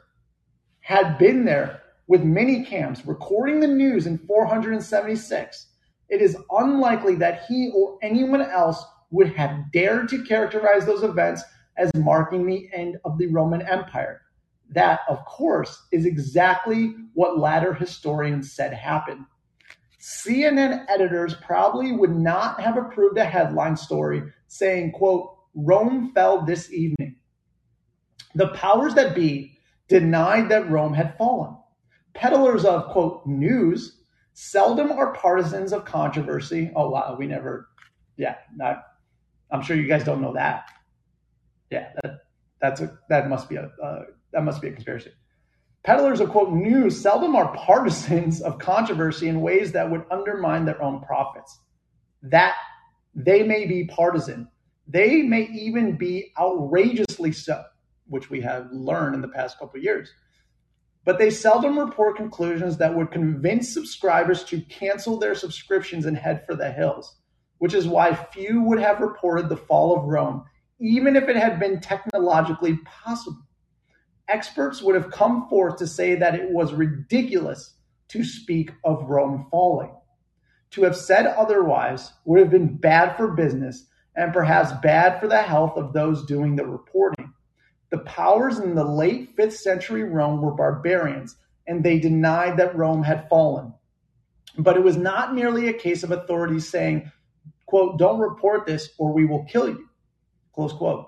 had been there with minicams recording the news in 476, it is unlikely that he or anyone else would have dared to characterize those events as marking the end of the Roman Empire. That, of course, is exactly what latter historians said happened. CNN editors probably would not have approved a headline story saying, quote, Rome fell this evening. The powers that be denied that Rome had fallen. Peddlers of, quote, news seldom are partisans of controversy. Oh, wow, we never, yeah, not, I'm sure you guys don't know that. Yeah, that, that's a, that must be a, uh, that must be a conspiracy. Peddlers of, quote, news seldom are partisans of controversy in ways that would undermine their own profits. That they may be partisan, They may even be outrageously so, which we have learned in the past couple of years. But they seldom report conclusions that would convince subscribers to cancel their subscriptions and head for the hills, which is why few would have reported the fall of Rome, even if it had been technologically possible. Experts would have come forth to say that it was ridiculous to speak of Rome falling. To have said otherwise would have been bad for business and perhaps bad for the health of those doing the reporting. The powers in the late 5th century Rome were barbarians, and they denied that Rome had fallen. But it was not merely a case of authorities saying, quote, don't report this or we will kill you, close quote.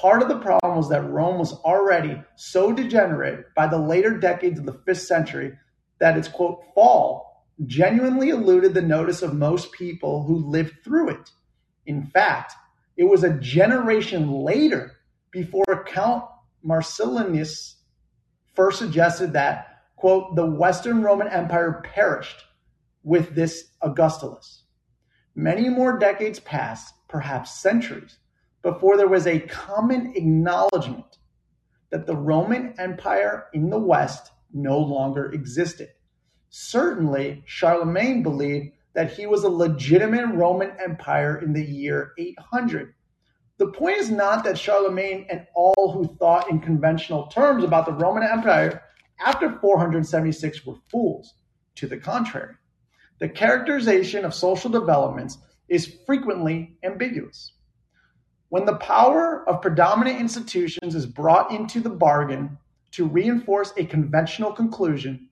Part of the problem was that Rome was already so degenerate by the later decades of the 5th century that its quote, fall genuinely eluded the notice of most people who lived through it. In fact, it was a generation later before Count Marcellinus first suggested that, quote, the Western Roman Empire perished with this Augustulus. Many more decades passed, perhaps centuries, before there was a common acknowledgement that the Roman Empire in the West no longer existed. Certainly, Charlemagne believed that he was a legitimate Roman Empire in the year 800. The point is not that Charlemagne and all who thought in conventional terms about the Roman Empire after 476 were fools. To the contrary, the characterization of social developments is frequently ambiguous. When the power of predominant institutions is brought into the bargain to reinforce a conventional conclusion,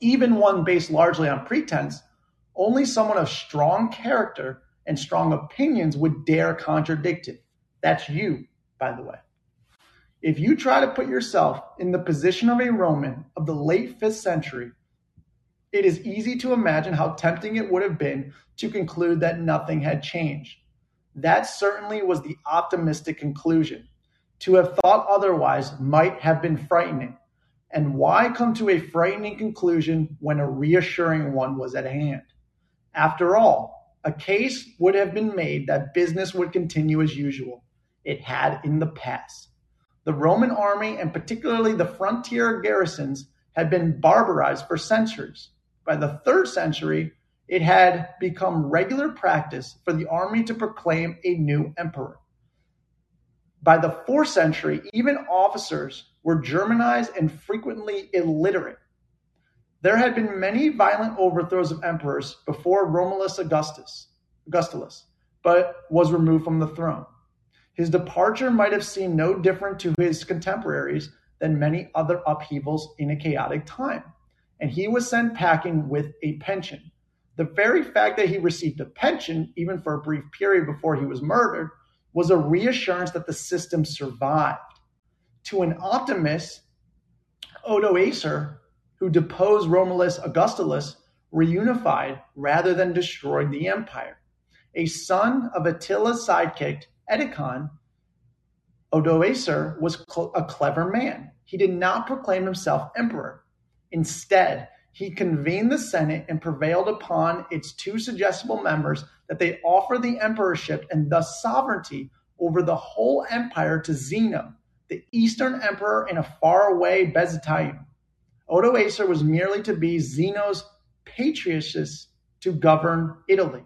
even one based largely on pretense, only someone of strong character and strong opinions would dare contradict it. That's you, by the way. If you try to put yourself in the position of a Roman of the late 5th century, it is easy to imagine how tempting it would have been to conclude that nothing had changed. That certainly was the optimistic conclusion. To have thought otherwise might have been frightening. And why come to a frightening conclusion when a reassuring one was at hand? After all, a case would have been made that business would continue as usual. It had in the past. The Roman army, and particularly the frontier garrisons, had been barbarized for centuries. By the third century, it had become regular practice for the army to proclaim a new emperor. By the fourth century, even officers were Germanized and frequently illiterate. There had been many violent overthrows of emperors before Romulus Augustus, Augustulus, but was removed from the throne. His departure might have seemed no different to his contemporaries than many other upheavals in a chaotic time, and he was sent packing with a pension. The very fact that he received a pension, even for a brief period before he was murdered, was a reassurance that the system survived. To an optimist, Odoacer who deposed Romulus Augustulus, reunified rather than destroyed the empire. A son of Attila's sidekick, Edecon, Odoacer was cl- a clever man. He did not proclaim himself emperor. Instead, he convened the Senate and prevailed upon its too suggestible members that they offer the emperorship and thus sovereignty over the whole empire to Zeno, the eastern emperor in a faraway Byzantium. Odoacer was merely to be Zeno's patriarchus to govern Italy.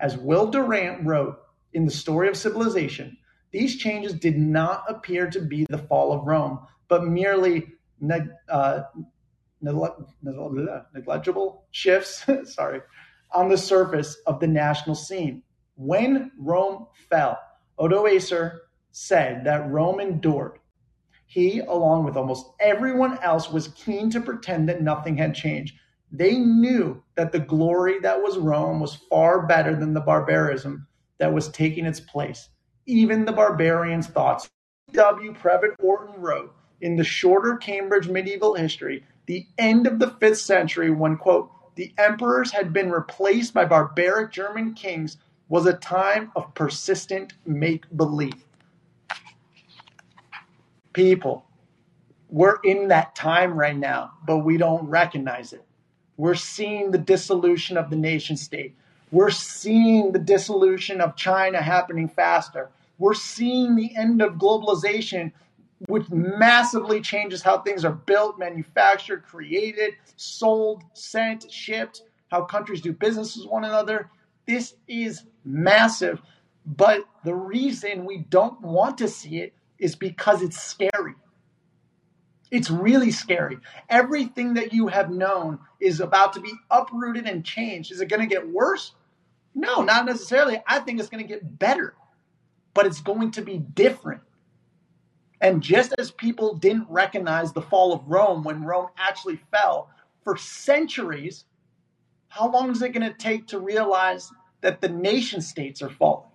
As Will Durant wrote in The Story of Civilization, these changes did not appear to be the fall of Rome, but merely uh, negligible shifts sorry, on the surface of the national scene. When Rome fell, Odoacer said that Rome endured he, along with almost everyone else, was keen to pretend that nothing had changed. They knew that the glory that was Rome was far better than the barbarism that was taking its place. Even the barbarians thoughts. W. Prevet Orton wrote in the shorter Cambridge medieval history, the end of the fifth century, when, quote, the emperors had been replaced by barbaric German kings, was a time of persistent make believe people. We're in that time right now, but we don't recognize it. We're seeing the dissolution of the nation state. We're seeing the dissolution of China happening faster. We're seeing the end of globalization, which massively changes how things are built, manufactured, created, sold, sent, shipped, how countries do business with one another. This is massive. But the reason we don't want to see it is because it's scary. It's really scary. Everything that you have known is about to be uprooted and changed. Is it going to get worse? No, not necessarily. I think it's going to get better, but it's going to be different. And just as people didn't recognize the fall of Rome when Rome actually fell for centuries, how long is it going to take to realize that the nation states are falling?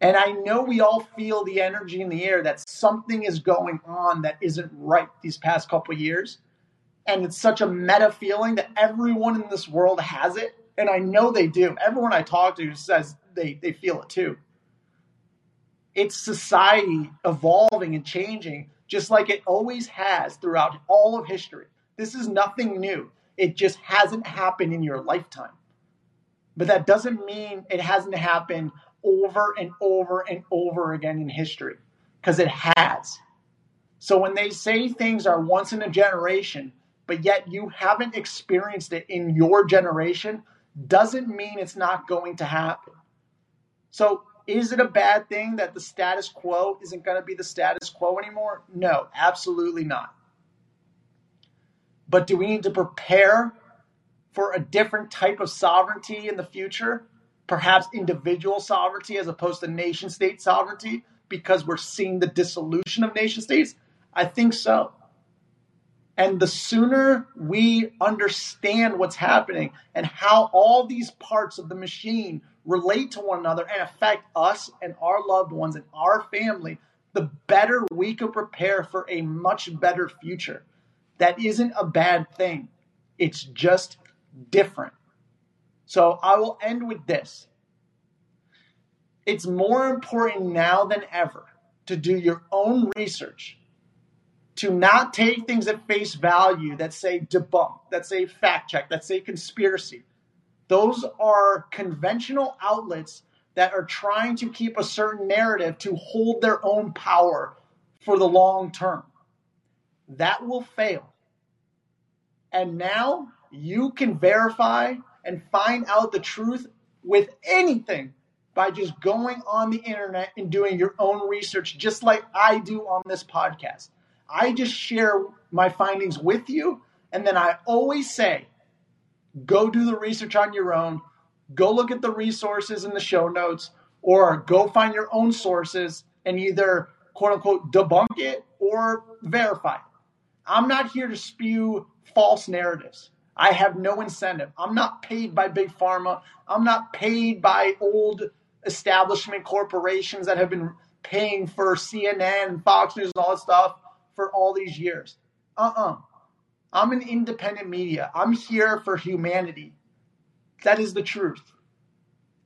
And I know we all feel the energy in the air that something is going on that isn't right these past couple years. And it's such a meta feeling that everyone in this world has it. And I know they do. Everyone I talk to says they, they feel it too. It's society evolving and changing just like it always has throughout all of history. This is nothing new. It just hasn't happened in your lifetime. But that doesn't mean it hasn't happened over and over and over again in history because it has. So when they say things are once in a generation, but yet you haven't experienced it in your generation, doesn't mean it's not going to happen. So is it a bad thing that the status quo isn't going to be the status quo anymore? No, absolutely not. But do we need to prepare for a different type of sovereignty in the future? perhaps individual sovereignty as opposed to nation state sovereignty because we're seeing the dissolution of nation states? I think so. And the sooner we understand what's happening and how all these parts of the machine relate to one another and affect us and our loved ones and our family, the better we can prepare for a much better future. That isn't a bad thing, it's just different. So I will end with this. It's more important now than ever to do your own research, to not take things at face value that say debunk, that say fact check, that say conspiracy. Those are conventional outlets that are trying to keep a certain narrative to hold their own power for the long term. That will fail. And now you can verify and find out the truth with anything by just going on the internet and doing your own research, just like I do on this podcast. I just share my findings with you, and then I always say, go do the research on your own, go look at the resources in the show notes, or go find your own sources and either quote unquote debunk it or verify it. I'm not here to spew false narratives. I have no incentive. I'm not paid by big pharma. I'm not paid by old establishment corporations that have been paying for CNN Fox News and all that stuff for all these years. Uh uh-uh. uh. I am an independent media. I'm here for humanity. That is the truth.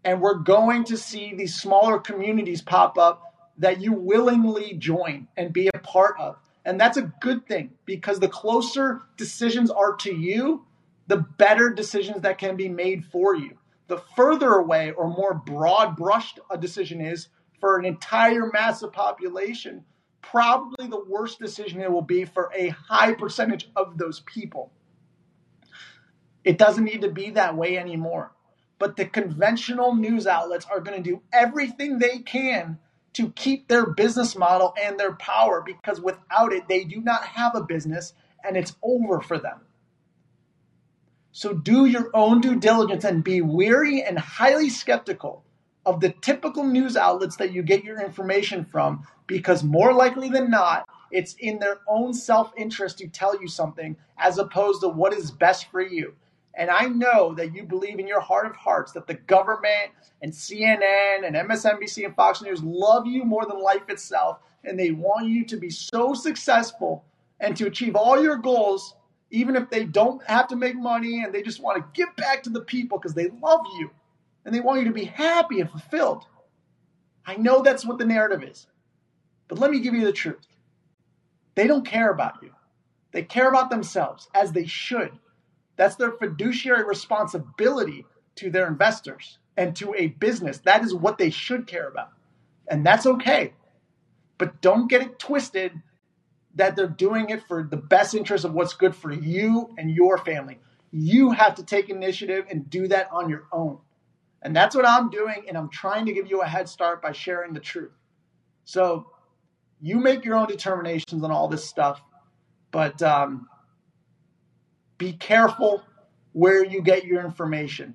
And we're going to see these smaller communities pop up that you willingly join and be a part of. And that's a good thing because the closer decisions are to you, the better decisions that can be made for you. The further away or more broad brushed a decision is for an entire massive population, probably the worst decision it will be for a high percentage of those people. It doesn't need to be that way anymore. But the conventional news outlets are going to do everything they can to keep their business model and their power because without it, they do not have a business and it's over for them. So do your own due diligence and be weary and highly skeptical of the typical news outlets that you get your information from because more likely than not, it's in their own self interest to tell you something as opposed to what is best for you. And I know that you believe in your heart of hearts that the government and CNN and MSNBC and Fox News love you more than life itself. And they want you to be so successful and to achieve all your goals even if they don't have to make money and they just want to give back to the people because they love you and they want you to be happy and fulfilled. I know that's what the narrative is. But let me give you the truth. They don't care about you. They care about themselves, as they should. That's their fiduciary responsibility to their investors and to a business. That is what they should care about. And that's okay. But don't get it twisted that they're doing it for the best interest of what's good for you and your family. You have to take initiative and do that on your own. And that's what I'm doing. And I'm trying to give you a head start by sharing the truth. So you make your own determinations on all this stuff, but um, be careful where you get your information.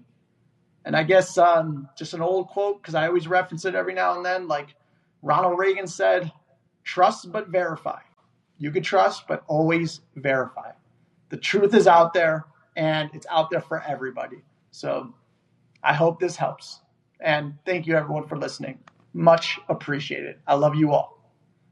And I guess um, just an old quote, because I always reference it every now and then, like Ronald Reagan said, trust but verify. You can trust, but always verify. The truth is out there and it's out there for everybody. So I hope this helps. And thank you, everyone, for listening. Much appreciated. I love you all.